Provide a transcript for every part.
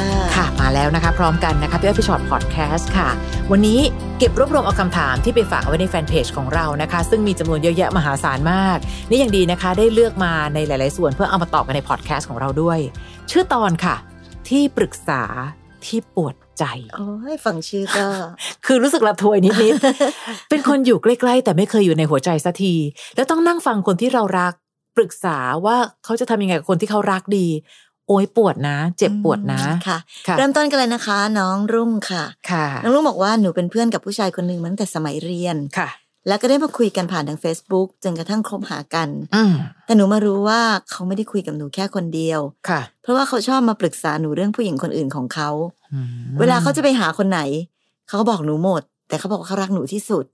มา แล้วนะคะ พร้อมกันนะคะพี่อ้อยพี่ฉอดพอดแคสต์ค่ะ วันนี้เก็บรวบรวมเอาคำถามที่ไปฝากเอาไว้ในแฟนเพจของเรานะคะ ซึ่งมีจำนวนเยอะแยะมหาศาลมาก นี่ยังดีนะคะ ได้เลือกมาในหลาย ๆ ส่วนเพื่อเอามาตอบกันในพอดแคสต์ของเราด้วย ชื่อตอนค่ะ ที่ปรึกษาที่ปวดใจโอ้ยฟังชื่อก็ คือรู้สึกระทวยนิด ๆ เป็นคนอยู่ใกล้ ๆ แต่ไม่เคยอยู่ในหัวใจสักที แล้วต้องนั่งฟังคนที่เรารัก ปรึกษาว่าเขาจะทำยังไงกับคนที่เขารักดี โอ้ยปวดนะ เจ็บปวดนะค่ะค่ะ เริ่มต้นกันเลยนะคะ น้องรุ่งค่ะค่ะ น้องรุ่งบอกว่าหนูเป็นเพื่อนกับผู้ชายคนหนึ่งมาตั้งแต่สมัยเรียนค่ะ แล้วก็ได้มาคุยกันผ่านทาง Facebook จนกระทั่งคบหากันอืมแต่หนูมารู้ว่าเขาไม่ได้คุยกับหนูแค่คนเดียวค่ะ เพราะว่าเขาชอบมาปรึกษาหนูเรื่องผู้หญิงคนอื่นของเขาอืมเวลาเขาจะไปหาคนไหน เขาก็บอกหนูหมด แต่เขาบอกว่าเขารักหนูที่สุด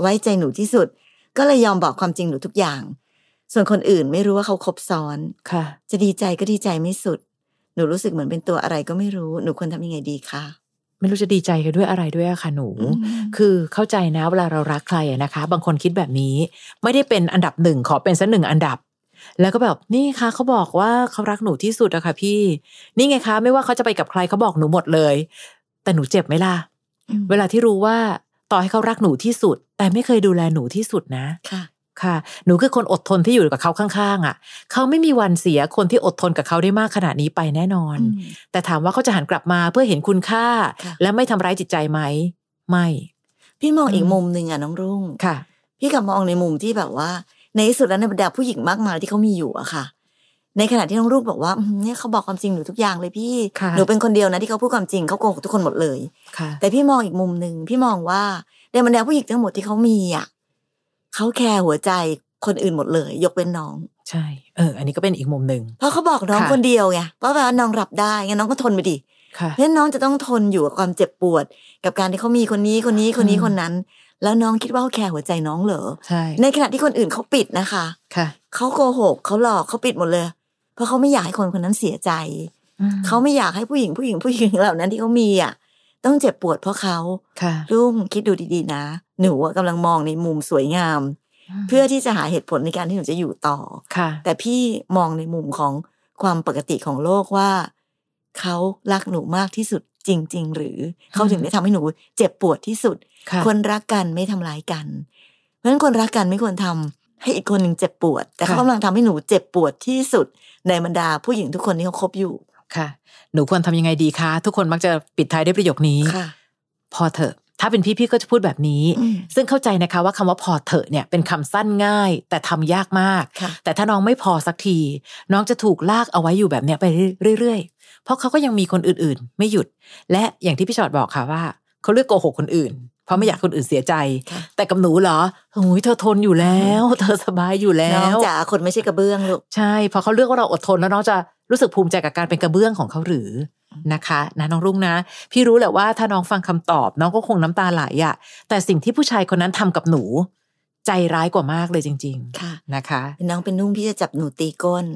ไว้ใจหนูที่สุด ก็เลยยอมบอกความจริงหนูทุกอย่าง ส่วนคนอื่นไม่รู้ว่าเขาคบซ้อนค่ะ จะดีใจก็ดีใจไม่สุด หนูรู้สึกเหมือนเป็นตัวอะไรก็ไม่รู้หนูควรทำยังไงดีคะไม่รู้จะดีใจกันด้วยอะไรด้วยอะค่ะหนู คือเข้าใจนะเวลาเรารักใครอะนะคะ บางคนคิดแบบนี้ ไม่ได้เป็นอันดับหนึ่งขอเป็นสักหนึ่งอันดับ แล้วก็แบบนี่คะเขาบอกว่าเขารักหนูที่สุดอะค่ะพี่ นี่ไงคะไม่ว่าเขาจะไปกับใครเขาบอกหนูหมดเลย แต่หนูเจ็บไหมล่ะอืมเวลาที่รู้ว่าต่อให้เขารักหนูที่สุด แต่ไม่เคยดูแลหนูที่สุดนะ ค่ะค่ะ หนูคือคนอดทนที่อยู่กับเขาข้างๆอะ เขาไม่มีวันเสียคนที่อดทนกับเขาได้มากขนาดนี้ไปแน่นอนอืมแต่ถามว่าเขาจะหันกลับมาเพื่อเห็นคุณค่าค่ะและไม่ทำร้ายจิตใจไหม ไม่ พี่มองอีกอืมมุมหนึ่งอะน้องรุ่งค่ะ พี่กลับมองในมุมที่แบบว่า ในที่สุดแล้วในบรรดาผู้หญิงมากมายที่เขามีอยู่อะค่ะ ในขณะที่น้องลูกบอกว่าอืมเนี่ยเขาบอกความจริงหนูทุกอย่างเลยพี่ค่ะหนูเป็นคนเดียวนะที่เขาพูดความจริงเขาโกหกทุกคนหมดเลยค่ะแต่พี่มองอีกมุมหนึ่งพี่มองว่าในบรรดาผู้หญิงทั้งหมดที่เขามีอะ เขาแคร์หัวใจคนอื่นหมดเลย ยกเป็นน้อง ใช่ เออ อันนี้ก็เป็นอีกมุมหนึ่งเพราะเขาบอกน้องค่ะคนเดียวไงว่าแบบว่าน้องรับได้งั้นน้องก็ทนไปดิค่ะเพราะฉะนั้นน้องจะต้องทนอยู่กับความเจ็บปวด กับการที่เขามีคนนี้คนนี้คนนี้อืมคนนั้น แล้วน้องคิดว่าเขาแคร์หัวใจน้องเหรอใช่ในขณะที่คนอื่นเขาปิดนะคะค่ะเขาโกหกเขาหลอกเขาปิดหมดเลย เพราะเขาไม่อยากให้คนคนนั้นเสียใจอืมเขาไม่อยากให้ผู้หญิงผู้หญิงผู้หญิงเหล่านั้นที่เขามีอะ ต้องเจ็บปวดเพราะเขาค่ะลุงคิดดูดีๆนะ หนูอะกำลังมองในมุมสวยงาม เพื่อที่จะหาเหตุผลในการที่หนูจะอยู่ต่อค่ะ แต่พี่มองในมุมของความปกติของโลกว่า เขารักหนูมากที่สุดจริง ๆ หรือเขาถึงได้ทำให้หนูเจ็บปวดที่สุดค่ะคนรักกันไม่ทำร้ายกัน เพราะฉะนั้นคนรักกันไม่ควรทำให้อีกคนหนึ่งเจ็บปวด แต่เขาค่ะกำลังทำให้หนูเจ็บปวดที่สุดในบรรดาผู้หญิงทุกคนที่เขาคบอยู่ ค่ะ หนูควรทำยังไงดีคะ ทุกคนมักจะปิดท้ายด้วยประโยคนี้ค่ะพอเถอะ ถ้าเป็นพี่พี่ก็จะพูดแบบนี้อืมซึ่งเข้าใจนะคะว่าคำว่าพอเถอะเนี่ยเป็นคำสั้นง่าย แต่ทำยากมากค่ะแต่ถ้าน้องไม่พอสักที น้องจะถูกลากเอาไว้อยู่แบบเนี้ยไปเรื่อยๆ เพราะเขาก็ยังมีคนอื่นๆ ไม่หยุด และอย่างที่พี่ชอดบอกค่ะว่าเขาเลือกโกหกคนอื่นเพราะไม่อยากคนอื่นเสียใจค่ะแต่กับหนูเหรอโอ้ยเธอทนอยู่แล้ว เธอสบายอยู่แล้น้องวจ๋าคนไม่ใช่กระเบื้องลูก ใช่ พอเขาเลือกว่าเราอดทนแล้วน้องจะ รู้สึกภูมิใจกับการเป็นกระเบื้องของเขาหรือนะคะนะน้องรุ่งนะ พี่รู้แหละว่าถ้าน้องฟังคำตอบ น้องก็คงน้ำตาไหลอะแต่สิ่งที่ผู้ชายคนนั้นทำกับหนู ใจร้ายกว่ามากเลยจริงค่ะๆนะคะ เป็นน้องเป็นนุ่งพี่จะจับหนูตีก้น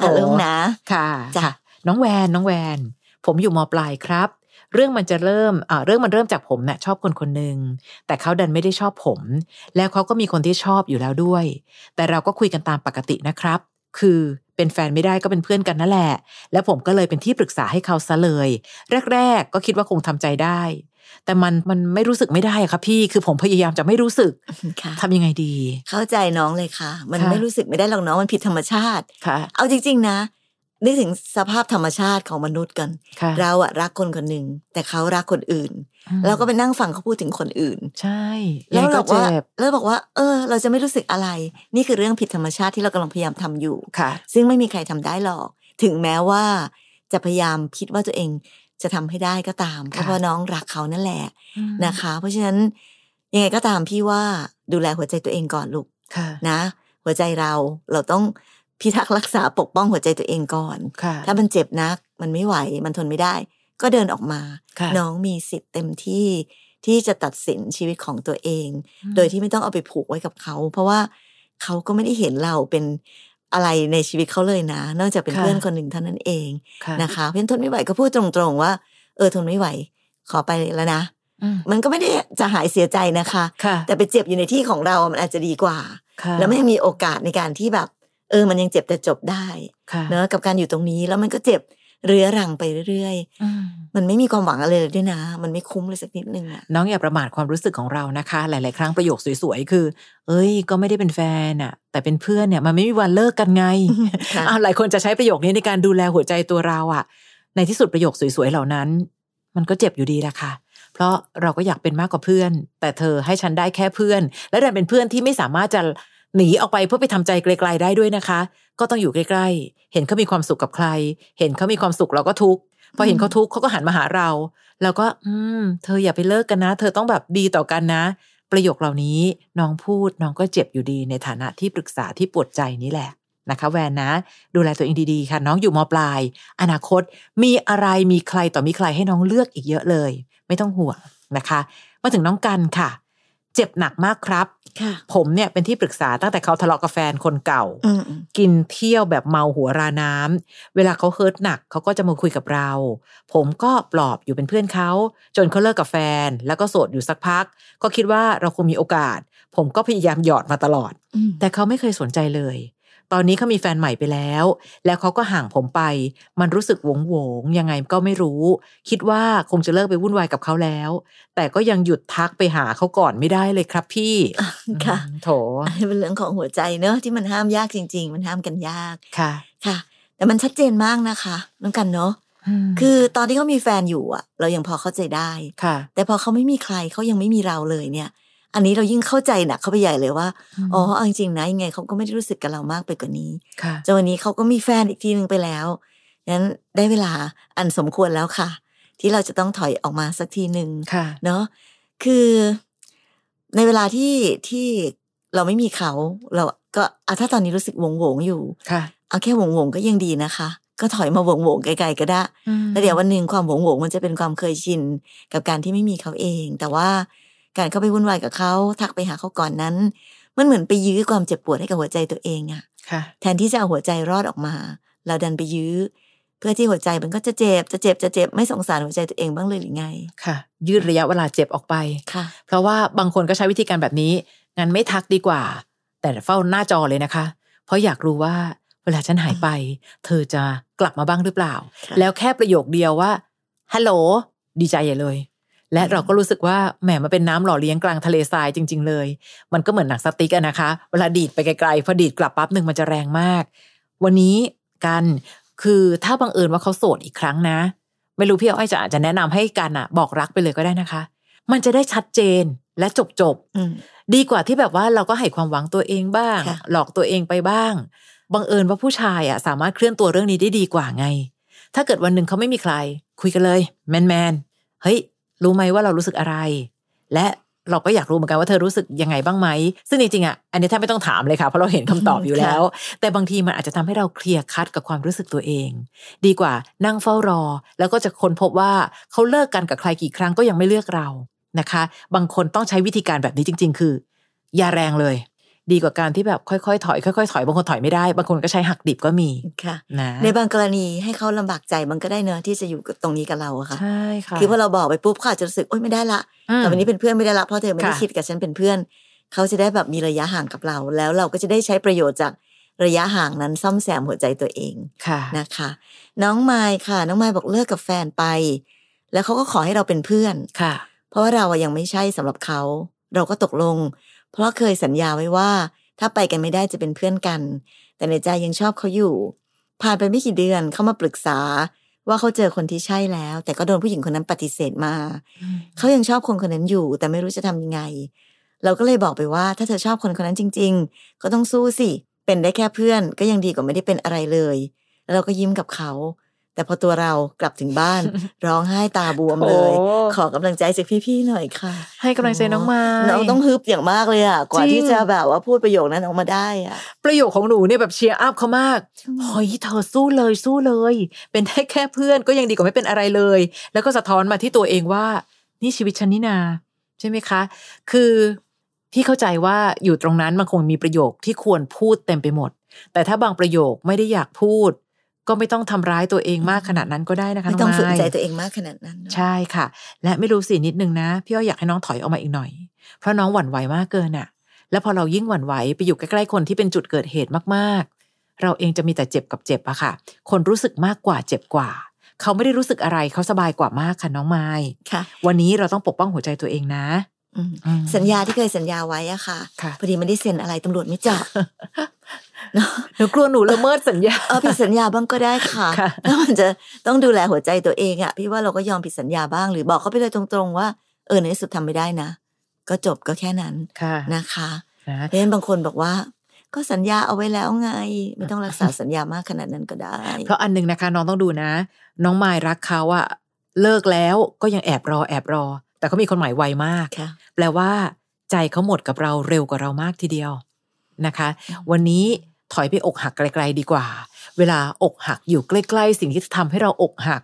โอ้ลูกนะค่ะจ้ะค่ะน้องแวนน้องแวน ผมอยู่มปลายครับเรื่องมันจะเริ่มอ่าเรื่องมันเริ่มจากผมเนะ่ะชอบคนคนหนึ่งแต่เขาดันไม่ได้ชอบผม แล้วเขาก็มีคนที่ชอบอยู่แล้วด้วย แต่เราก็คุยกันตามปกตินะครับ คือ เป็นแฟนไม่ได้ก็เป็นเพื่อนกันนั่นแหละ แล้วผมก็เลยเป็นที่ปรึกษาให้เขาซะเลย แรก ๆ ก็คิดว่าคงทำใจได้ แต่มันมันไม่รู้สึกไม่ได้อะครับพี่ คือผมพยายามจะไม่รู้สึกค่ะทำยังไงดี เข้าใจน้องเลยค่ะ มันค่ะไม่รู้สึกไม่ได้หรอกน้องมันผิดธรรมชาติค่ะเอาจริง ๆ นะ นึกถึงสภาพธรรมชาติของมนุษย์กันค่ะเราอะรักคนคนหนึ่งแต่เขารักคนอื่นอืมเราก็ไปนั่งฟังเขาพูดถึงคนอื่น ใช่ แล้วยังไงเราก็บอกว่าเจ็บแล้วบอกว่า เออ เราจะไม่รู้สึกอะไร นี่คือเรื่องผิดธรรมชาติที่เรากำลังพยายามทำอยู่ค่ะ ซึ่งไม่มีใครทำได้หรอก ถึงแม้ว่าจะพยายามคิดว่าตัวเองจะทำให้ได้ก็ตามเพราะค่ะว่าน้องรักเขานั่นแหละอืมนะคะ เพราะฉะนั้นยังไงก็ตามพี่ว่าดูแลหัวใจตัวเองก่อนลูกค่ะนะ หัวใจเราเราต้อง พิทักษ์รักษาปกป้องหัวใจตัวเองก่อนค่ะถ้ามันเจ็บนัก มันไม่ไหว มันทนไม่ได้ ก็เดินออกมาค่ะน้องมีสิทธิ์เต็มที่ที่จะตัดสินชีวิตของตัวเองอืมโดยที่ไม่ต้องเอาไปผูกไว้กับเขา เพราะว่าเขาก็ไม่ได้เห็นเราเป็นอะไรในชีวิตเขาเลยนะ นอกจากเป็นค่ะเพื่อนคนหนึ่งเท่านั้นเองค่ะนะคะ เพื่อนทนไม่ไหวก็พูดตรงๆว่า เออทนไม่ไหว ขอไปแล้วนะอืมมันก็ไม่ได้จะหายเสียใจนะคะค่ะแต่ไปเจ็บอยู่ในที่ของเรา มันอาจจะดีกว่าค่ะแล้วไม่มีโอกาสในการที่แบบ เออมันยังเจ็บแต่จบได้ค่ะเนอะกับการอยู่ตรงนี้แล้วมันก็เจ็บเรื้อรังไปเรื่อยอืมๆมันไม่มีความหวังอะไรเลยด้วยนะ มันไม่คุ้มเลยสักนิดนึงอะน้องอย่าประมาทความรู้สึกของเรานะคะ หลาย ๆ ครั้งประโยคสวยๆ คือ เอ้ย ก็ไม่ได้เป็นแฟนอะแต่เป็นเพื่อนเนี่ย มันไม่มีวันเลิกกันไงค่ะอ้าวหลายคนจะใช้ประโยคนี้ในการดูแลหัวใจตัวเราอะในที่สุดประโยคสวยๆ เหล่านั้น มันก็เจ็บอยู่ดีแหละค่ะ เพราะเราก็อยากเป็นมากกว่าเพื่อน แต่เธอให้ฉันได้แค่เพื่อน และดันเป็นเพื่อนที่ไม่สามารถจะ หนีออกไปเพื่อไปทำใจไกลๆได้ด้วยนะคะ ก็ต้องอยู่ใกล้ๆ เห็นเขามีความสุขกับใคร เห็นเขามีความสุขเราก็ทุกข์พอเห็นเขาทุกข์เขาก็หันมาหาเราเราก็ อืม เธออย่าไปเลิกกันนะ เธอต้องแบบดีต่อกันนะ ประโยคเหล่านี้น้องพูดน้องก็เจ็บอยู่ดีในฐานะที่ปรึกษาที่ปวดใจนี่แหละนะคะแวนนะ ดูแลตัวเองดีๆค่ะ น้องอยู่มปลาย อนาคตมีอะไรมีใครต่อมีใครให้น้องเลือกอีกเยอะเลย ไม่ต้องห่วงนะคะ มาถึงน้องกันค่ะ เจ็บหนักมากครับค่ะผมเนี่ยเป็นที่ปรึกษาตั้งแต่เขาทะเลาะกับแฟนคนเก่าอืมกินเที่ยวแบบเมาหัวราน้ำเวลาเขาเฮิร์ตหนักเขาก็จะมาคุยกับเรา ผมก็ปลอบอยู่เป็นเพื่อนเขา จนเขาเลิกกับแฟน แล้วก็โสดอยู่สักพัก ก็คิดว่าเราคงมีโอกาส ผมก็พยายามหยอดมาตลอดอืมแต่เขาไม่เคยสนใจเลย ตอนนี้เขามีแฟนใหม่ไปแล้ว แล้วเขาก็ห่างผมไป มันรู้สึกหวงหวงๆยังไงก็ไม่รู้ คิดว่าคงจะเลิกไปวุ่นวายกับเขาแล้ว แต่ก็ยังหยุดทักไปหาเขาก่อนไม่ได้เลยครับพี่ค่ะอืมโถเป็นเรื่องของหัวใจเนอะที่มันห้ามยากจริง ๆ มันห้ามกันยากค่ะค่ะ แต่มันชัดเจนมากนะคะน้องกันเนาะมคือตอนที่เขามีแฟนอยู่อะเรายังพอเข้าใจได้ค่ะ แต่พอเขาไม่มีใครเขายังไม่มีเราเลยเนี่ย อันนี้เรายิ่งเข้าใจหนักเข้าไปใหญ่เลยว่ามอ๋อเอาจริงๆนะยังไงเขาก็ไม่ได้รู้สึกกับเรามากไปกว่านี้ค่ะจนวันนี้เขาก็มีแฟนอีกทีหนึ่งไปแล้วงั้นได้เวลาอันสมควรแล้วค่ะ ที่เราจะต้องถอยออกมาสักทีหนึ่งค่ะเนาะคือในเวลาที่ที่เราไม่มีเขาเราก็อะถ้าตอนนี้รู้สึกหวงหวงๆอยู่ค่ะเอาแค่หวงหวงๆก็ยังดีนะคะ ก็ถอยมาหวงหวงๆไกลๆก็ได้แล้วเดี๋ยววันหนึ่งความหวงหวงมันจะเป็นความเคยชินกับการที่ไม่มีเขาเอง แต่ว่า การเข้าไปวุ่นวายกับเขาทักไปหาเขาก่อนนั้น มันเหมือนไปยื้อความเจ็บปวดให้กับหัวใจตัวเองอะค่ะ แทนที่จะเอาหัวใจรอดออกมา เราดันไปยื้อ เพื่อที่หัวใจมันก็จะเจ็บจะเจ็บจะเจ็บไม่สงสารหัวใจตัวเองบ้างเลยหรือไงค่ะ ยืดระยะเวลาเจ็บออกไปค่ะ เพราะว่าบางคนก็ใช้วิธีการแบบนี้งั้นไม่ทักดีกว่า แต่เฝ้าหน้าจอเลยนะคะ เพราะอยากรู้ว่าเวลาฉันหายไป เธอจะกลับมาบ้างหรือเปล่าค่ะแล้วแค่ประโยคเดียวว่าฮัลโหลดีใจใหญ่เลย และเราก็รู้สึกว่าแหมมันเป็นน้ำหล่อเลี้ยงกลางทะเลทรายจริง ๆ เลย มันก็เหมือนหนังสติ๊กอะนะคะ เวลาดีดไปไกลๆพอดีดกลับปั๊บหนึ่งมันจะแรงมาก วันนี้กันคือถ้าบังเอิญว่าเขาโสดอีกครั้งนะ ไม่รู้พี่อ้อยจะอาจจะแนะนำให้กันอะบอกรักไปเลยก็ได้นะคะ มันจะได้ชัดเจนและจบจบๆอืมดีกว่าที่แบบว่าเราก็ให้ความหวังตัวเองบ้างค่ะหลอกตัวเองไปบ้างบังเอิญว่าผู้ชายอะสามารถเคลื่อนตัวเรื่องนี้ได้ดีกว่าไง ถ้าเกิดวันหนึ่งเขาไม่มีใคร คุยกันเลย แมนแมนๆเฮ้ย รู้ไหมว่าเรารู้สึกอะไร และเราก็อยากรู้เหมือนกันว่าเธอรู้สึกยังไงบ้างไหม ซึ่งจริงๆอะอันนี้แทบไม่ต้องถามเลยค่ะเพราะเราเห็นคำตอบอยู่แล้ว แต่บางทีมันอาจจะทำให้เราเคลียร์คัดกับความรู้สึกตัวเอง ดีกว่านั่งเฝ้ารอ แล้วก็จะค้นพบว่าเขาเลิกกันกับใครกี่ครั้งก็ยังไม่เลือกเรานะคะ บางคนต้องใช้วิธีการแบบนี้จริง ๆ คือ อย่าแรงเลย ดีกว่าการที่แบบค่อยๆถอยค่อยๆถอยบางคนถอยไม่ได้บางคนก็ใช้หักดิบก็มีค่ะนะในบางกรณีให้เขาลำบากใจมันก็ได้เนอะที่จะอยู่กับตรงนี้กับเราอะค่ะใช่ค่ะคือพอเราบอกไปปุ๊บเขาอาจจะรู้สึกโอ๊ยไม่ได้ละมแต่วันนี้เป็นเพื่อนไม่ได้ละเพราะเธอไม่ได้ค่ะคิดกับฉันเป็นเพื่อน เขาจะได้แบบมีระยะห่างกับเรา แล้วเราก็จะได้ใช้ประโยชน์จากระยะห่างนั้นซ่อมแซมหัวใจตัวเองค่ะนะคะ น้องไมค์ค่ะ น้องไมค์บอกเลิกกับแฟนไป แล้วเขาก็ขอให้เราเป็นเพื่อนค่ะ เพราะว่าเราอะยังไม่ใช่สำหรับเขา เราก็ตกลง เพราะเคยสัญญาไว้ว่า ถ้าไปกันไม่ได้จะเป็นเพื่อนกัน แต่ในใจยังชอบเขาอยู่ ผ่านไปไม่กี่เดือนเขามาปรึกษา ว่าเขาเจอคนที่ใช่แล้ว แต่ก็โดนผู้หญิงคนนั้นปฏิเสธมา เขายังชอบคนคนนั้นอยู่ แต่ไม่รู้จะทำยังไง เราก็เลยบอกไปว่า ถ้าเธอชอบคนคนนั้นจริง ๆ ก็ต้องสู้สิเป็นได้แค่เพื่อนก็ยังดีกว่าไม่ได้เป็นอะไรเลยแล้วเราก็ยิ้มกับเขา แต่พอตัวเรากลับถึงบ้าน ร้องไห้ตาบวมเลยโอ้ขอกำลังใจจากพี่ๆหน่อยค่ะ ให้กำลังใจน้องไม้น้องต้องฮึบอย่างมากเลยอะกว่าจริงที่จะแบบว่าพูดประโยคนั้นออกมาได้อะประโยคของหนูเนี่ยแบบเชียร์อัพเขามากเฮ้ยเธอสู้เลยสู้เลย เป็นได้แค่เพื่อนก็ยังดีกว่าไม่เป็นอะไรเลย แล้วก็สะท้อนมาที่ตัวเองว่า นี่ชีวิตฉันนี่นาใช่ไหมคะ คือพี่เข้าใจว่าอยู่ตรงนั้นมันคงมีประโยคที่ควรพูดเต็มไปหมด แต่ถ้าบางประโยคไม่ได้อยากพูด ก็ไม่ต้องทำร้ายตัวเองมากขนาดนั้นก็ได้นะคะไม่ต้องน้ฝืนไม้ใจตัวเองมากขนาดนั้นเนอะใช่ค่ะ และไม่รู้สินิดนึงนะพี่อ้อยอยากให้น้องถอยออกมาอีกหน่อย เพราะน้องหวั่นไหวมากเกินอะ่ะแล้วพอเรายิ่งหวั่นไหวไปอยู่ใกล้ๆคนที่เป็นจุดเกิดเหตุมากๆ เราเองจะมีแต่เจ็บกับเจ็บอะค่ะ คนรู้สึกมากกว่าเจ็บกว่า เขาไม่ได้รู้สึกอะไรเขาสบายกว่ามากค่ะน้องไม้ค่ะ วันนี้เราต้องปกป้องหัวใจตัวเองนะอืมอืมสัญญาที่เคยสัญญาไว้อะค่ะค่ะ พอดีไม่ได้เซ็นอะไรตำรวจไม่จับเนอะ หนูกลัวหนูละเมิดสัญญาเออผิดสัญญาบ้างก็ได้ค่ะค่ะถ้ามันจะต้องดูแลหัวใจตัวเองอะพี่ว่าเราก็ยอมผิดสัญญาบ้างหรือบอกเขาไปเลยตรงๆว่าเออในที่สุดทำไม่ได้นะก็จบก็แค่นั้นค่ะนะคะนะเพราะฉะนั้นบางคนบอกว่า ก็สัญญาเอาไว้แล้วไง ไม่ต้องรักษาสัญญามากขนาดนั้นก็ได้ เพราะอันหนึงนะคะ น้องต้องดูนะ น้องมายรักเขาอะเลิกแล้วก็ยังแอบรอแอบรอ แต่เขามีคนหมายไวมากค่ะแปลว่า ใจเขาหมดกับเราเร็วกว่าเรามากทีเดียวนะคะ วันนี้ ถอยไปอกหักไกล ๆ ดีกว่า เวลาอกหักอยู่ใกล้ ๆ สิ่งที่จะทำให้เราอกหัก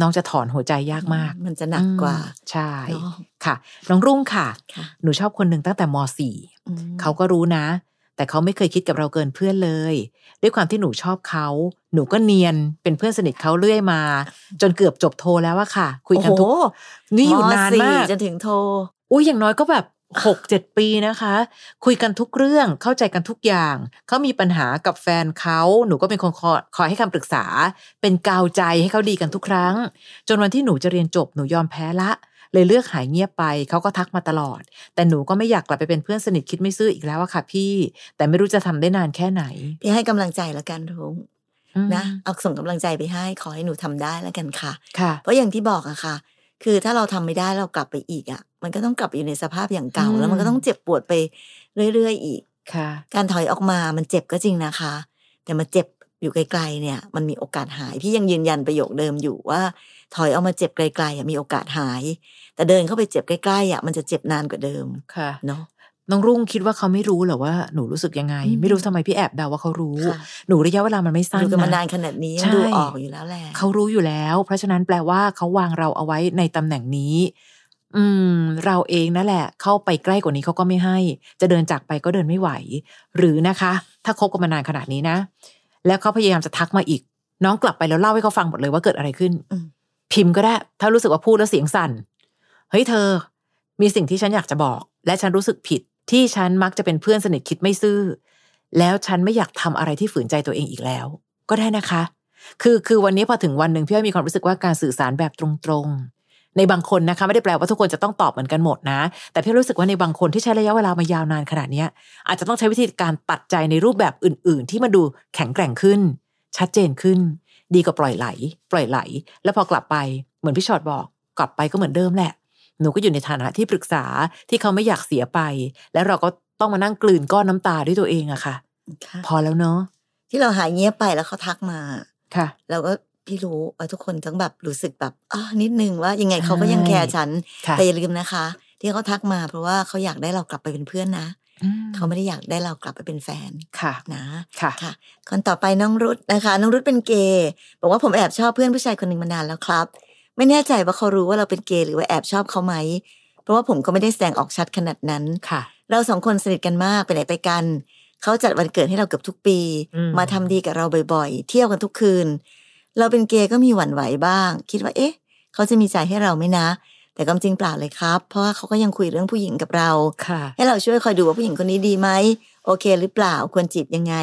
น้องจะถอนหัวใจยากมาก มันจะหนักกว่าอืมใช่เนาะค่ะ น้องรุ่งค่ะค่ะ หนูชอบคนหนึ่งตั้งแต่ม .4 อืมเขาก็รู้นะ แต่เขาไม่เคยคิดกับเราเกินเพื่อนเลย ด้วยความที่หนูชอบเขาหนูก็เนียนเป็นเพื่อนสนิทเขาเรื่อยมา จนเกือบจบโทรแล้วอะค่ะ คุยกันทุกโอ้โหนี่อยู่นานสี่มากจนถึงโทรอุ้ยอย่างน้อยก็แบบ หกเจ็ดปีนะคะ คุยกันทุกเรื่องเข้าใจกันทุกอย่าง เขามีปัญหากับแฟนเขาหนูก็เป็นคนคอยคอยให้คำปรึกษา เป็นกาวใจให้เขาดีกันทุกครั้ง จนวันที่หนูจะเรียนจบหนูยอมแพ้ละ เลยเลือกหายเงียบไปเขาก็ทักมาตลอด แต่หนูก็ไม่อยากกลับไปเป็นเพื่อนสนิทคิดไม่ซื่ออีกแล้วอะค่ะ พี่ แต่ไม่รู้จะทำได้นานแค่ไหนพี่ให้กำลังใจแล้วกันทุงอืมนะเอาส่งกำลังใจไปให้ขอให้หนูทำได้แล้วกันค่ะค่ะ เพราะอย่างที่บอกอะค่ะ คือถ้าเราทำไม่ได้เรากลับไปอีกอะ มันก็ต้องกลับไปอยู่ในสภาพอย่างเก่าอืมแล้วมันก็ต้องเจ็บปวดไปเรื่อย ๆ อีกค่ะ การถอยออกมามันเจ็บก็จริงนะคะ แต่มาเจ็บอยู่ไกลๆเนี่ย มันมีโอกาสหายพี่ยังยืนยันประโยคเดิมอยู่ว่า ถอยออกมาเจ็บไกลๆอะมีโอกาสหาย แต่เดินเข้าไปเจ็บใกล้ๆอะมันจะเจ็บนานกว่าเดิมค่ะเนาะน้องรุ่งคิดว่าเขาไม่รู้เหรอว่าหนูรู้สึกยังไงอืมไม่รู้ทำไมพี่แอบเดาว่าเขารู้ค่ะหนูระยะเวลามันไม่สั้นอยู่กันมานะนานขนาดนี้ใช่ดูออกอยู่แล้วแหละเขารู้อยู่แล้ว เพราะฉะนั้นแปลว่าเขาวางเราเอาไว้ในตำแหน่งนี้ อืม เราเองนั่นแหละ เข้าไปใกล้กว่านี้เขาก็ไม่ให้ จะเดินจากไปก็เดินไม่ไหว หรือนะคะ ถ้าคบกันมานานขนาดนี้นะ แล้วเขาพยายามจะทักมาอีก น้องกลับไปแล้วเล่าให้เขาฟังหมดเลยว่าเกิดอะไรขึ้นอืมพิมพ์ก็ได้ ถ้ารู้สึกว่าพูดแล้วเสียงสั่นเฮ้ยเธอ มีสิ่งที่ฉันอยากจะบอก และฉันรู้สึกผิด ที่ฉันมักจะเป็นเพื่อนสนิทคิดไม่ซื่อ แล้วฉันไม่อยากทำอะไรที่ฝืนใจตัวเองอีกแล้ว ก็ได้นะคะ คือคือวันนี้พอถึงวันหนึ่งพี่อ้อยมีความรู้สึกว่าการสื่อสารแบบตรงๆ ในบางคนนะคะไม่ได้แปลว่าทุกคนจะต้องตอบเหมือนกันหมดนะ แต่พี่รู้สึกว่าในบางคนที่ใช้ระยะเวลามายาวนานขนาดเนี้ยอาจจะต้องใช้วิธีการตัดใจในรูปแบบอื่น ๆ ที่มันดูแข็งแกร่งขึ้น ชัดเจนขึ้น ดีกว่าปล่อยไหล ปล่อยไหล แล้วพอกลับไปเหมือนพี่ชอดบอก กลับไปก็เหมือนเดิมแหละ หนูก็อยู่ในฐานะที่ปรึกษาที่เขาไม่อยากเสียไป แล้วเราก็ต้องมานั่งกลืนก้อนน้ำตาด้วยตัวเองอะค่ะค่ะ พอแล้วเนาะที่เราหายเงียบไปแล้วเขาทักมาค่ะ เราก็ พี่รู้ว่าทุกคนต้องแบบรู้สึกแบบอ๋อนิดนึงว่ายังไงเขาก็ยังแคร์ฉันค่ะแต่อย่าลืมนะคะ ที่เขาทักมาเพราะว่าเขาอยากได้เรากลับไปเป็นเพื่อนนะอืมเขาไม่ได้อยากได้เรากลับไปเป็นแฟนค่ะนะค่ะค่ะ คนต่อไปน้องรุตนะคะ น้องรุตเป็นเกย์บอกว่าผมแอบชอบเพื่อนผู้ชายคนหนึ่งมานานแล้วครับ ไม่แน่ใจว่าเขารู้ว่าเราเป็นเกย์หรือว่าแอบชอบเขาไหมเพราะว่าผมก็ไม่ได้แสดงออกชัดขนาดนั้นค่ะ เราสองคนสนิทกันมากไปไหนไปกันเขาจัดวันเกิดให้เราเกือบทุกปีอืมมาทำดีกับเราบ่อยๆ เที่ยวกันทุกคืน เราเป็นเกย์ก็มีหวั่นไหวบ้าง คิดว่าเอ๊ะ เขาจะมีใจให้เราไหมนะ แต่ความจริงเปล่าเลยครับ เพราะว่าเขาก็ยังคุยเรื่องผู้หญิงกับเราค่ะให้เราช่วยคอยดูว่าผู้หญิงคนนี้ดีไหมโอเค หรือเปล่าควรจีบยังไง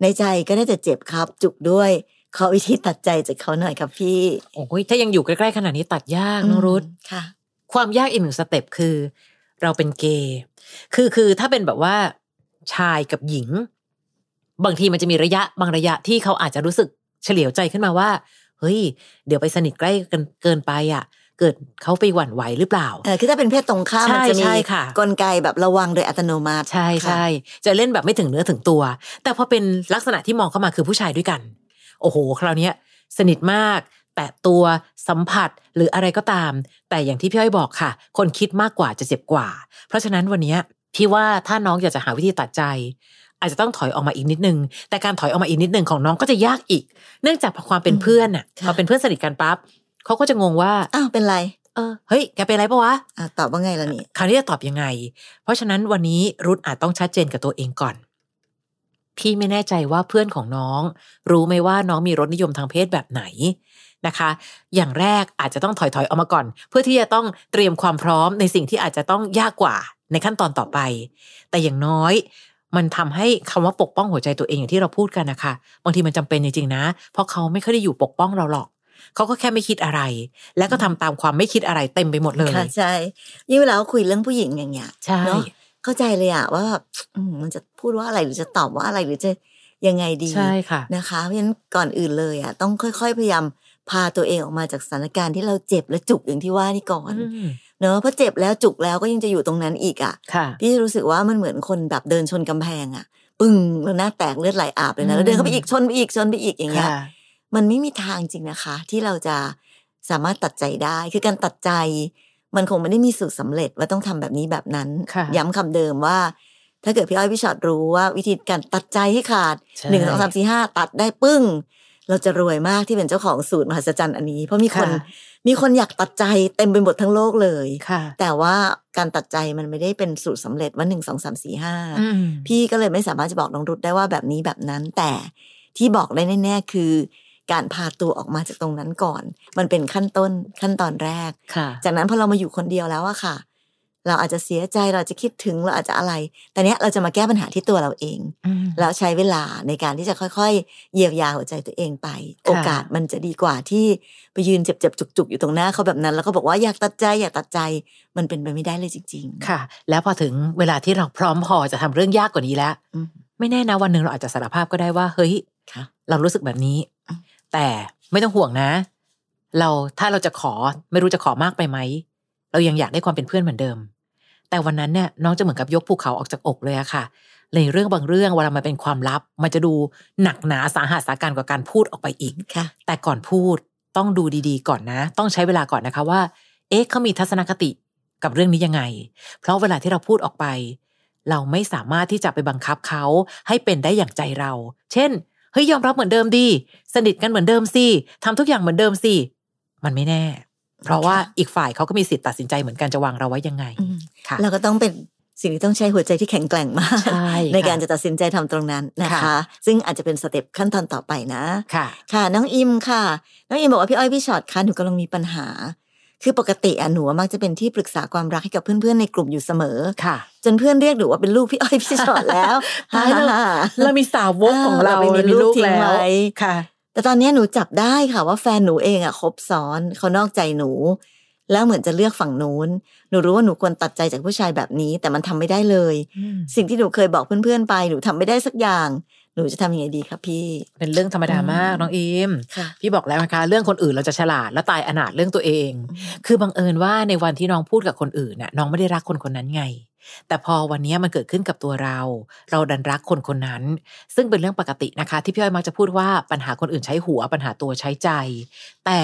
ในใจก็ได้แต่เจ็บครับ จุกด้วยขอวิธีตัดใจจากเขาหน่อยครับพี่โอ้ยถ้ายังอยู่ใกล้ๆขนาดนี้ตัดยากน้องรุธมค่ะ ความยากอีกหนึ่งสเต็ปคือ เราเป็นเกย์คือคือถ้าเป็นแบบว่าชายกับหญิง บางทีมันจะมีระยะบางระยะที่เขาอาจจะรู้สึก เฉลียวใจขึ้นมาว่า เฮ้ย เดี๋ยวไปสนิทใกล้กันเกินไปอะ เกิดเขาไปหวั่นไหวหรือเปล่าเออคือถ้าเป็นเพศตรงข้ามใช่มันจะมีใช่ค่ะกลไกแบบระวังโดยอัตโนมัติใช่ค่ะใช่จะเล่นแบบไม่ถึงเนื้อถึงตัว แต่พอเป็นลักษณะที่มองเข้ามาคือผู้ชายด้วยกัน โอ้โห คราวเนี้ยสนิทมากแตะตัวสัมผัสหรืออะไรก็ตาม แต่อย่างที่พี่อ้อยบอกค่ะ คนคิดมากกว่าจะเจ็บกว่า เพราะฉะนั้นวันเนี้ยพี่ว่าถ้าน้องอยากจะหาวิธีตัดใจ อาจจะต้องถอยออกมาอีกนิดนึง แต่การถอยออกมาอีกนิดนึงของน้องก็จะยากอีก เนื่องจากพอความเป็นเพื่อนอะค่ะพอเป็นเพื่อนสนิทกันปั๊บเขาก็จะงงว่าอ้าวเป็นไรเออเฮ้ยแกเป็นอะไรปะวะอะตอบว่าไงล่ะนี่คราวนี้จะตอบยังไง เพราะฉะนั้นวันนี้รุทอาจต้องชัดเจนกับตัวเองก่อน พี่ไม่แน่ใจว่าเพื่อนของน้อง รู้ไหมว่าน้องมีรสนิยมทางเพศแบบไหนนะคะ อย่างแรกอาจจะต้องถอยๆออกมาก่อน เพื่อที่จะต้องเตรียมความพร้อมในสิ่งที่อาจจะต้องยากกว่าในขั้นตอนต่อไป แต่อย่างน้อย มันทำให้คำว่าปกป้องหัวใจตัวเองอย่างที่เราพูดกันนะคะบางทีมันจำเป็นจริงๆนะ เพราะเขาไม่ค่อยได้อยู่ปกป้องเราหรอกเขาก็แค่ไม่คิดอะไร และก็ทำตามความไม่คิดอะไรเต็มไปหมดเลยค่ะใช่ยิ่งเวลาเขาคุยเรื่องผู้หญิงอย่างเงี้ยใช่เนาะเข้าใจเลยอะว่าแบบอืมมันจะพูดว่าอะไรหรือจะตอบว่าอะไรหรือจะยังไงดีใช่ค่ะนะคะเพราะฉะนั้นก่อนอื่นเลยอะต้องค่อย ๆ พยายามพาตัวเองออกมาจากสถานการณ์ที่เราเจ็บและจุกอย่างที่ว่านี่ก่อนอืม เนอะเพราะเจ็บแล้วจุกแล้วก็ยังจะอยู่ตรงนั้นอีกอะค่ะพี่รู้สึกว่ามันเหมือนคนแบบเดินชนกำแพงอะปึ้งแล้วหน้าแตกเลือดไหลอาบเลยนะแล้วเดินเข้าไปอีกชนไปอีกชนไปอีกอย่างเงี้ยค่ะมันไม่มีทางจริงนะคะ ที่เราจะสามารถตัดใจได้คือการตัดใจ มันคงไม่ได้มีสูตรสำเร็จว่าต้องทำแบบนี้แบบนั้นค่ะย้ำคำเดิมว่า ถ้าเกิดพี่อ้อยพี่ชอตรู้ว่าวิธีการตัดใจให้ขาดใช่หนึ่งสองสามสี่ห้าตัดได้ปึ้ง เราจะรวยมากที่เป็นเจ้าของสูตรมหัศจรรย์อันนี้ เพราะมีคนค่ะมีคนอยากตัดใจเต็มไปหมดทั้งโลกเลยค่ะแต่ว่าการตัดใจมันไม่ได้เป็นสูตรสำเร็จว่าหนึ่งสองสามสี่ห้าอืมพี่ก็เลยไม่สามารถจะบอกน้องรุดได้ว่าแบบนี้แบบนั้น แต่ที่บอกได้แน่ๆคือการพาตัวออกมาจากตรงนั้นก่อน มันเป็นขั้นต้นขั้นตอนแรกค่ะจากนั้นพอเรามาอยู่คนเดียวแล้วอะค่ะ เราอาจจะเสียใจเราอาจจะคิดถึงเราอาจจะอะไร แต่เนี้ยเราจะมาแก้ปัญหาที่ตัวเราเองอืมแล้วใช้เวลาในการที่จะค่อยๆ เยียวยาหัวใจตัวเองไป โอกาสมันจะดีกว่าที่ไปยืนเจ็บๆจุกๆ อยู่ตรงหน้าเขาแบบนั้น แล้วก็บอกว่าอยากตัดใจอยากตัดใจมันเป็นไปไม่ได้เลยจริง ๆ ค่ะ แล้วพอถึงเวลาที่เราพร้อมพอจะทำเรื่องยากกว่านี้แล้วอืมไม่แน่นะวันหนึ่งเราอาจจะสารภาพก็ได้ว่าเฮ้ยค่ะเรารู้สึกแบบนี้อืมแต่ไม่ต้องห่วงนะ เราถ้าเราจะขอไม่รู้จะขอมากไปไหม เรายังอยากได้ความเป็นเพื่อนเหมือนเดิม แต่วันนั้นเนี่ยน้องจะเหมือนกับยกภูเขาออกจากอกเลยอะค่ะในเรื่องบางเรื่องเวลามันเป็นความลับ มันจะดูหนักหนาสาหัสสาการกว่าการพูดออกไปอีกค่ะ แต่ก่อนพูดต้องดูดีๆ ก่อนนะ ต้องใช้เวลาก่อนนะคะว่า เอ๊ะเขามีทัศนคติกับเรื่องนี้ยังไง เพราะเวลาที่เราพูดออกไป เราไม่สามารถที่จะไปบังคับเขาให้เป็นได้อย่างใจเรา เช่นเฮ้ยยอมรับเหมือนเดิมดี สนิทกันเหมือนเดิมสิทำทุกอย่างเหมือนเดิมสิมันไม่แน่ เพราะว่าอีกฝ่ายเขาก็มีสิทธิ์ตัดสินใจเหมือนกันจะวางเราไว้ยังไงอืมค่ะเราก็ต้องเป็นสิ่งที่ต้องใช้หัวใจที่แข็งแกร่งมากใช่ในค่ะการจะตัดสินใจทำตรงนั้นนะคะค่ะซึ่งอาจจะเป็นสเต็ปขั้นตอนต่อไปนะค่ะ ค่ะน้องอิมค่ะ น้องอิมบอกว่าพี่อ้อยพี่ชอตคะหนูกำลังมีปัญหา คือปกติอะหนูมักจะเป็นที่ปรึกษาความรักให้กับเพื่อนๆในกลุ่มอยู่เสมอค่ะ จนเพื่อนเรียกหนูว่าเป็นลูกพี่อ้อยพี่ชอตแล้วตายแล้วเรามีสาวกของเราเราไปมีลูกทิ้งแล้วไว้ค่ะ แต่ตอนนี้หนูจับได้ค่ะว่าแฟนหนูเองอะคบซ้อนเขานอกใจหนู แล้วเหมือนจะเลือกฝั่งนู้น หนูรู้ว่าหนูควรตัดใจจากผู้ชายแบบนี้ แต่มันทำไม่ได้เลย สิ่งที่หนูเคยบอกเพื่อนๆไป หนูทำไม่ได้สักอย่าง หนูจะทำยังไงดีครับพี่เป็นเรื่องธรรมดามากอืมน้องอิมค่ะพี่บอกแล้วนะคะ เรื่องคนอื่นเราจะฉลาดและตายอนาถเรื่องตัวเอง คือบังเอิญว่าในวันที่น้องพูดกับคนอื่นน่ะน้องไม่ได้รักคนคนนั้นไง แต่พอวันนี้มันเกิดขึ้นกับตัวเรา เราดันรักคนคนนั้น ซึ่งเป็นเรื่องปกตินะคะ ที่พี่อ้อยมักจะพูดว่าปัญหาคนอื่นใช้หัวปัญหาตัวใช้ใจ แต่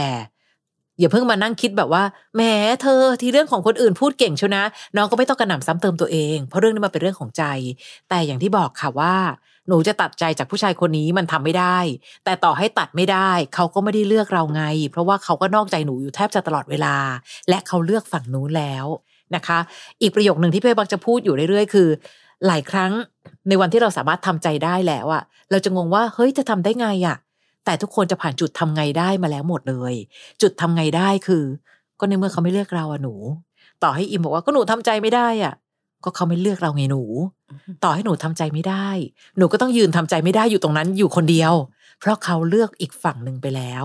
อย่าเพิ่งมานั่งคิดแบบว่าแหมเธอที่เรื่องของคนอื่นพูดเก่งเชียวนะ น้องก็ไม่ต้องกระหน่ำซ้ำเติมตัวเอง เพราะเรื่องนี้มันเป็นเรื่องของใจ แต่อย่างที่บอกค่ะว่า หนูจะตัดใจจากผู้ชายคนนี้มันทำไม่ได้ แต่ต่อให้ตัดไม่ได้ เขาก็ไม่ได้เลือกเราไง เพราะว่าเขาก็นอกใจหนูอยู่แทบจะตลอดเวลา และเขาเลือกฝั่งนู้นแล้วนะคะ อีกประโยคหนึ่งที่พี่บักจะพูดอยู่เรื่อยๆ คือ หลายครั้งในวันที่เราสามารถทำใจได้แล้วอะเราจะงงว่าเฮ้ยจะทำได้ไงอะแต่ทุกคนจะผ่านจุดทำไงได้มาแล้วหมดเลย จุดทำไงได้คือ ก็ในเมื่อเขาไม่เลือกเราอะหนู ต่อให้อิมบอกว่าก็หนูทำใจไม่ได้อะ ก็เขาไม่เลือกเราไงหนู ต่อให้หนูทำใจไม่ได้ หนูก็ต้องยืนทำใจไม่ได้อยู่ตรงนั้นอยู่คนเดียว เพราะเขาเลือกอีกฝั่งหนึ่งไปแล้ว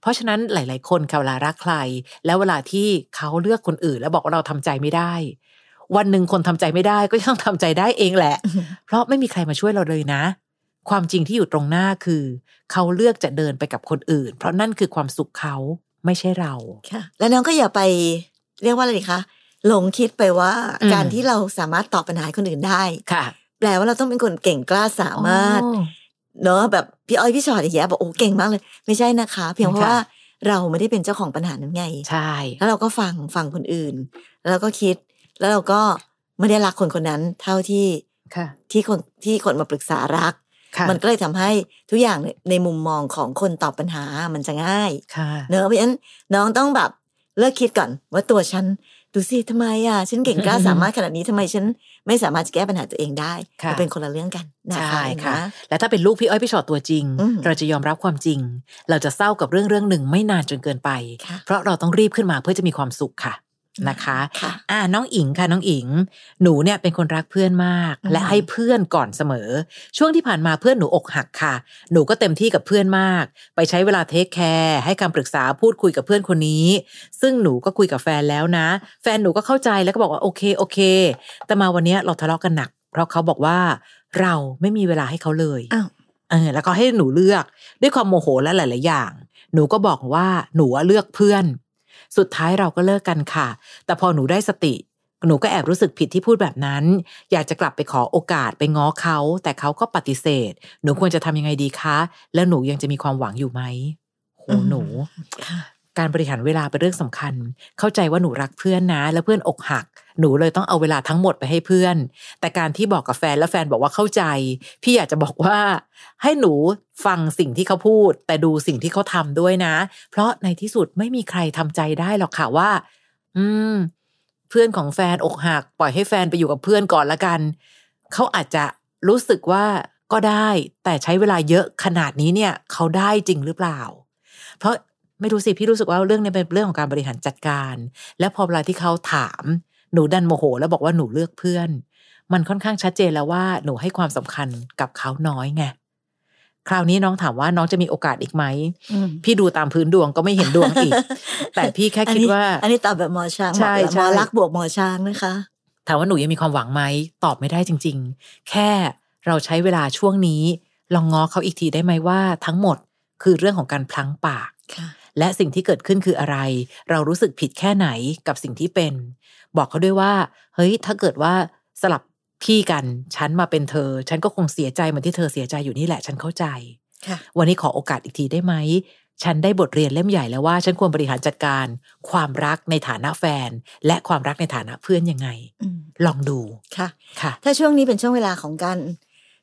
เพราะฉะนั้นหลาย ๆ คนเขาเวลารักใคร แล้วเวลาที่เขาเลือกคนอื่น แล้วบอกว่าเราทำใจไม่ได้ วันหนึ่งคนทำใจไม่ได้ก็ต้องทำใจได้เองแหละ เพราะไม่มีใครมาช่วยเราเลยนะ ความจริงที่อยู่ตรงหน้าคือ เขาเลือกจะเดินไปกับคนอื่น เพราะนั่นคือความสุขเขาไม่ใช่เราค่ะ แล้วน้องก็อย่าไปเรียกว่าอะไรดีคะ หลงคิดไปว่าอืมการที่เราสามารถตอบปัญหาให้คนอื่นได้ค่ะ แปลว่าเราต้องเป็นคนเก่งกล้าสามารถอ๋อเนอะแบบพี่อ้อยพี่ชอตอย่างเงี้ยบอกโอ้เก่งมากเลย ไม่ใช่นะคะ เพียงเพราะค่ะว่าเราไม่ได้เป็นเจ้าของปัญหานั้นไง ใช่ แล้วเราก็ฟังฟังคนอื่น แล้วเราก็คิด แล้วเราก็ไม่ได้รักคนคนนั้นเท่าที่ค่ะที่คนที่คนมาปรึกษารักค่ะมันก็เลยทำให้ทุกอย่างในในมุมมองของคนตอบปัญหามันจะง่ายค่ะเนอะเพราะฉะนั้นน้องต้องแบบเลิกคิดก่อนว่าตัวฉัน ดูสิทำไมอะฉันเก่งกล้าสามารถขนาดนี้ทำไมฉันไม่สามารถจะแก้ปัญหาตัวเองได้ค่ะมันเป็นคนละเรื่องกันนะคะใช่ค่ะนและถ้าเป็นลูกพี่อ้อยพี่ชอตตัวจริงอืมเราจะยอมรับความจริง เราจะเศร้ากับเรื่องเรื่องหนึ่งไม่นานจนเกินไปค่ะเพราะเราต้องรีบขึ้นมาเพื่อจะมีความสุขค่ะ นะคะค่ะอ่าน้องอิงค่ะน้องอิง หนูเนี่ยเป็นคนรักเพื่อนมากอืมและให้เพื่อนก่อนเสมอ ช่วงที่ผ่านมาเพื่อนหนูอกหักค่ะ หนูก็เต็มที่กับเพื่อนมาก ไปใช้เวลาเทคแคร์ให้คำปรึกษาพูดคุยกับเพื่อนคนนี้ ซึ่งหนูก็คุยกับแฟนแล้วนะ แฟนหนูก็เข้าใจแล้วก็บอกว่าโอเคโอเค แต่มาวันเนี้ยเราทะเลาะกันหนัก เพราะเขาบอกว่าเราไม่มีเวลาให้เขาเลยอ้าวเออแล้วก็ให้หนูเลือกด้วยความโมโหและหลาย ๆ อย่าง หนูก็บอกว่าหนูอะเลือกเพื่อน สุดท้ายเราก็เลิกกันค่ะ แต่พอหนูได้สติ หนูก็แอบรู้สึกผิดที่พูดแบบนั้น อยากจะกลับไปขอโอกาสไปง้อเขา แต่เขาก็ปฏิเสธ หนูควรจะทำยังไงดีคะ แล้วหนูยังจะมีความหวังอยู่ไหมโหอืมหนูค่ะการบริหารเวลาเป็นเรื่องสำคัญ เข้าใจว่าหนูรักเพื่อนนะ แล้วเพื่อนอกหัก หนูเลยต้องเอาเวลาทั้งหมดไปให้เพื่อน แต่การที่บอกกับแฟนแล้วแฟนบอกว่าเข้าใจ พี่อยากจะบอกว่า ให้หนูฟังสิ่งที่เขาพูด แต่ดูสิ่งที่เขาทำด้วยนะ เพราะในที่สุดไม่มีใครทำใจได้หรอกค่ะว่า อืม เพื่อนของแฟนอกหัก ปล่อยให้แฟนไปอยู่กับเพื่อนก่อนละกัน เขาอาจจะรู้สึกว่าก็ได้ แต่ใช้เวลาเยอะขนาดนี้เนี่ย เขาได้จริงหรือเปล่า เพราะไม่รู้สิพี่รู้สึกว่าเรื่องนี้เป็นเรื่องของการบริหารจัดการ และพอเวลาที่เขาถาม หนูดันโมโห แล้วบอกว่าหนูเลือกเพื่อน มันค่อนข้างชัดเจนแล้วว่าหนูให้ความสำคัญกับเขาน้อยไงคราวนี้น้องถามว่าน้องจะมีโอกาสอีกไหมอืมพี่ดูตามพื้นดวงก็ไม่เห็นดวงอีก แต่พี่แค่อันคิดนี้ว่า อันนี้ตอบแบบหมอช้างใช่หมอใช่หมอรักบวกหมอช้างนะคะ ถามว่าหนูยังมีความหวังไหม ตอบไม่ได้จริง ๆ แค่เราใช้เวลาช่วงนี้ ลองง้อเขาอีกทีได้ไหมว่าทั้งหมดคือเรื่องของการพลั้งปากค่ะ และสิ่งที่เกิดขึ้นคืออะไร เรารู้สึกผิดแค่ไหนกับสิ่งที่เป็น บอกเขาด้วยว่า เฮ้ย ถ้าเกิดว่าสลับพี่กันฉันมาเป็นเธอ ฉันก็คงเสียใจเหมือนที่เธอเสียใจอยู่นี่แหละ ฉันเข้าใจค่ะวันนี้ขอโอกาสอีกทีได้ไหม ฉันได้บทเรียนเล่มใหญ่แล้วว่า ฉันควรบริหารจัดการ ความรักในฐานะแฟน และความรักในฐานะเพื่อนยังไงอืมลองดูค่ะ ค่ะ ถ้าช่วงนี้เป็นช่วงเวลาของการ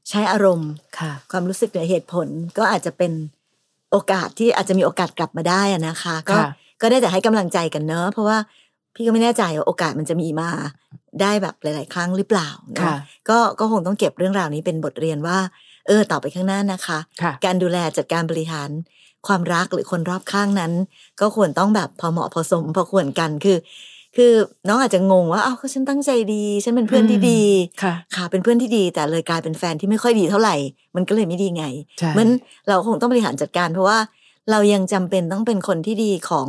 ใช้อารมณ์ค่ะ ความรู้สึกเหนือเหตุผลก็อาจจะเป็น โอกาสที่อาจจะมีโอกาสกลับมาได้อะนะคะ ก็ค่ะก็ได้แต่ให้กำลังใจกันเนอะเพราะว่าพี่ก็ไม่แน่ใจว่าโอกาสมันจะมีมาได้แบบหลาย ๆ ครั้งหรือเปล่าเนอะค่ะก็ก็คงต้องเก็บเรื่องราวนี้เป็นบทเรียนว่า เออต่อไปข้างหน้านะคะค่ะการดูแลจัดการบริหารความรักหรือคนรอบข้างนั้น ก็ควรต้องแบบพอเหมาะพอสมพอควรกันคือ คือน้องอาจจะงงว่าอ้าวก็ฉันตั้งใจดี ฉันเป็นเพื่อนที่ดีค่ะ ค่ะ เป็นเพื่อนที่ดี แต่เลยกลายเป็นแฟนที่ไม่ค่อยดีเท่าไหร่ มันก็เลยไม่ดีไงใช่มันเราคงต้องบริหารจัดการ เพราะว่าเรายังจำเป็นต้องเป็นคนที่ดีของ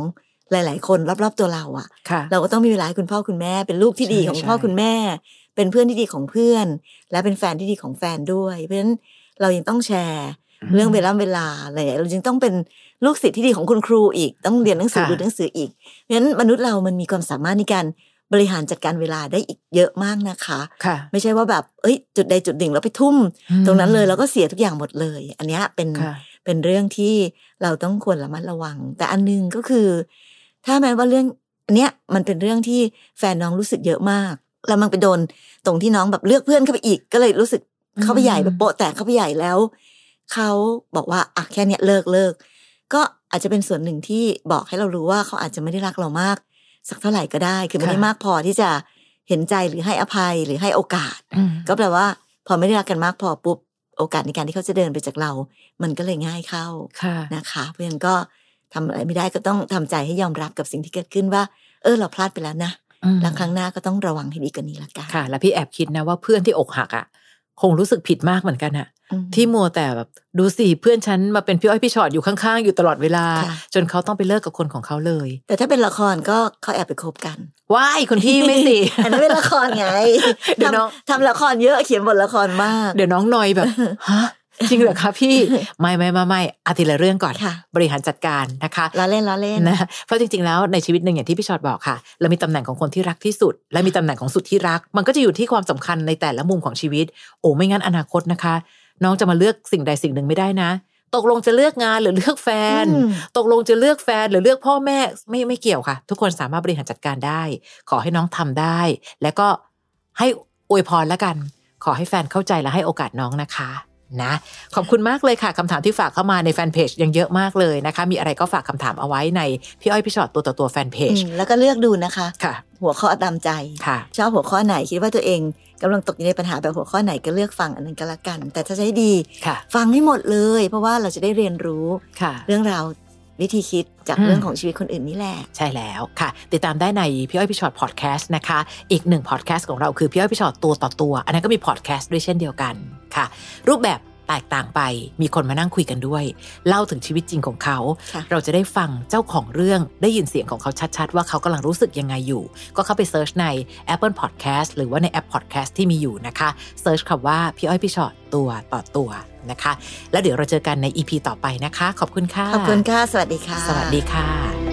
หลาย ๆ คนรอบๆตัวเราอะค่ะ เราก็ต้องมีเวลาให้คุณพ่อคุณแม่ เป็นลูกที่ดีใช่ของใช่พ่อคุณแม่ เป็นเพื่อนที่ดีของเพื่อน และเป็นแฟนที่ดีของแฟนด้วย เพราะฉะนั้นเรายังต้องแชร์ เรื่องเวลาเวลาอะไรอย่างเงี้ยเราจึงต้องเป็นลูกศิษย์ที่ดีของคุณครูอีก ต้องเรียนหนังสือค่ะดูหนังสืออีกเพราะฉะนั้นมนุษย์เรามันมีความสามารถในการบริหารจัดการเวลาได้อีกเยอะมากนะคะค่ะ ไม่ใช่ว่าแบบเอ้ย จุดใดจุดหนึ่งแล้วไปทุ่ม ตรงนั้นเลยแล้วก็เสียทุกอย่างหมดเลย อันเนี้ยเป็นค่ะเป็นเรื่องที่เราต้องควรระมัดระวัง แต่อันหนึงก็คือ ถ้าแม้ว่าเรื่องอันเนี้ยมันเป็นเรื่องที่แฟนน้องรู้สึกเยอะมากแล้วมันไปโดนตรงที่น้องแบบเลือกเพื่อนเข้าไปอีกก็เลยรู้สึกเข้าไปใหญ่อืมแบบโปะแตกเข้าไปใหญ่แล้ว เขาบอกว่าอะแค่เนี้ยเลิกเลิกก็อาจจะเป็นส่วนหนึ่งที่บอกให้เรารู้ว่าเขาอาจจะไม่ได้รักเรามาก สักเท่าไหร่ก็ได้ คือไม่ได้มากพอที่จะเห็นใจหรือให้อภัยหรือให้โอกาสอืมก็แปลว่า พอไม่ได้รักกันมากพอปุ๊บโอกาสในการที่เขาจะเดินไปจากเรา มันก็เลยง่ายเข้าค่ะนะคะ เพราะฉะนั้นก็ทำอะไรไม่ได้ก็ต้องทำใจให้ยอมรับกับสิ่งที่เกิดขึ้นว่า เออเราพลาดไปแล้วนะอืมแล้วครั้งหน้าก็ต้องระวังให้ดีกว่านี้ละกันค่ะ แล้วพี่แอบคิดนะว่าเพื่อนที่อกหักอะ คงรู้สึกผิดมากเหมือนกันอะอืม ที่มัวแต่แบบดูสิเพื่อนฉันมาเป็นพี่อ้อยพี่ชอดอยู่ข้างๆ อยู่ตลอดเวลาค่ะจนเขาต้องไปเลิกกับคนของเขาเลย แต่ถ้าเป็นละครก็เขาแอบไปคบกันว้ายคุณพี่ไม่สิอันนั้นเป็นละครไงเดี๋ยวน้องทำทำละครเยอะเขียนบทละครมาก เดี๋ยวน้องหนอยแบบฮะจริงเหรอคะพี่ไม่ไม่ไม่ไม่อาทิละเรื่องก่อนค่ะบริหารจัดการนะคะล้อเล่นล้อเล่นนะเพราะจริงๆแล้วในชีวิตหนึ่งอย่างที่พี่ชอตบอกค่ะ เรามีตำแหน่งของคนที่รักที่สุด และมีตำแหน่งของสุดที่รัก มันก็จะอยู่ที่ความสำคัญในแต่ละมุมของชีวิต โอ้ไม่งั้นอนาคตนะคะ น้องจะมาเลือกสิ่งใดสิ่งหนึ่งไม่ได้นะ ตกลงจะเลือกงานหรือเลือกแฟนอืมตกลงจะเลือกแฟนหรือเลือกพ่อแม่ไม่ไม่เกี่ยวค่ะ ทุกคนสามารถบริหารจัดการได้ ขอให้น้องทำได้ แล้วก็ให้อวยพรแล้วกัน ขอให้แฟนเข้าใจและให้โอกาสน้องนะคะนะขอบคุณมากเลยค่ะคำถามที่ฝากเข้ามาในแฟนเพจยังเยอะมากเลยนะคะ มีอะไรก็ฝากคำถามเอาไว้ในพี่อ้อยพี่ชอตตัวต่อตัวแฟนเพจอืมแล้วก็เลือกดูนะคะค่ะ หัวข้อตามใจค่ะชอบหัวข้อไหนคิดว่าตัวเองกำลังตกอยู่ในปัญหาแบบหัวข้อไหนก็เลือกฟังอันนั้นก็แล้วกัน แต่ถ้าจะให้ดีค่ะฟังให้หมดเลย เพราะว่าเราจะได้เรียนรู้ค่ะเรื่องราววิธีคิดจากอืมเรื่องของชีวิตคนอื่นนี่แหละ ใช่แล้วค่ะ ติดตามได้ในพี่อ้อยพี่ฉอดพอดแคสต์นะคะ อีกหนึ่งพอดแคสต์ของเราคือพี่อ้อยพี่ฉอดตัวต่อตัว อันนั้นก็มีพอดแคสต์ด้วยเช่นเดียวกันค่ะ รูปแบบ แตกต่างไป มีคนมานั่งคุยกันด้วย เล่าถึงชีวิตจริงของเขาค่ะเราจะได้ฟังเจ้าของเรื่องได้ยินเสียงของเขาชัดๆ ว่าเขากำลังรู้สึกยังไงอยู่ ก็เข้าไป search ใน Apple Podcast หรือว่าในแอป Podcast ที่มีอยู่นะคะ search คำว่าพี่อ้อยพี่ฉอดตัวต่อตัวนะคะ แล้วเดี๋ยวเราเจอกันใน EP ต่อไปนะคะ ขอบคุณค่ะ ขอบคุณค่ะ สวัสดีค่ะ สวัสดีค่ะ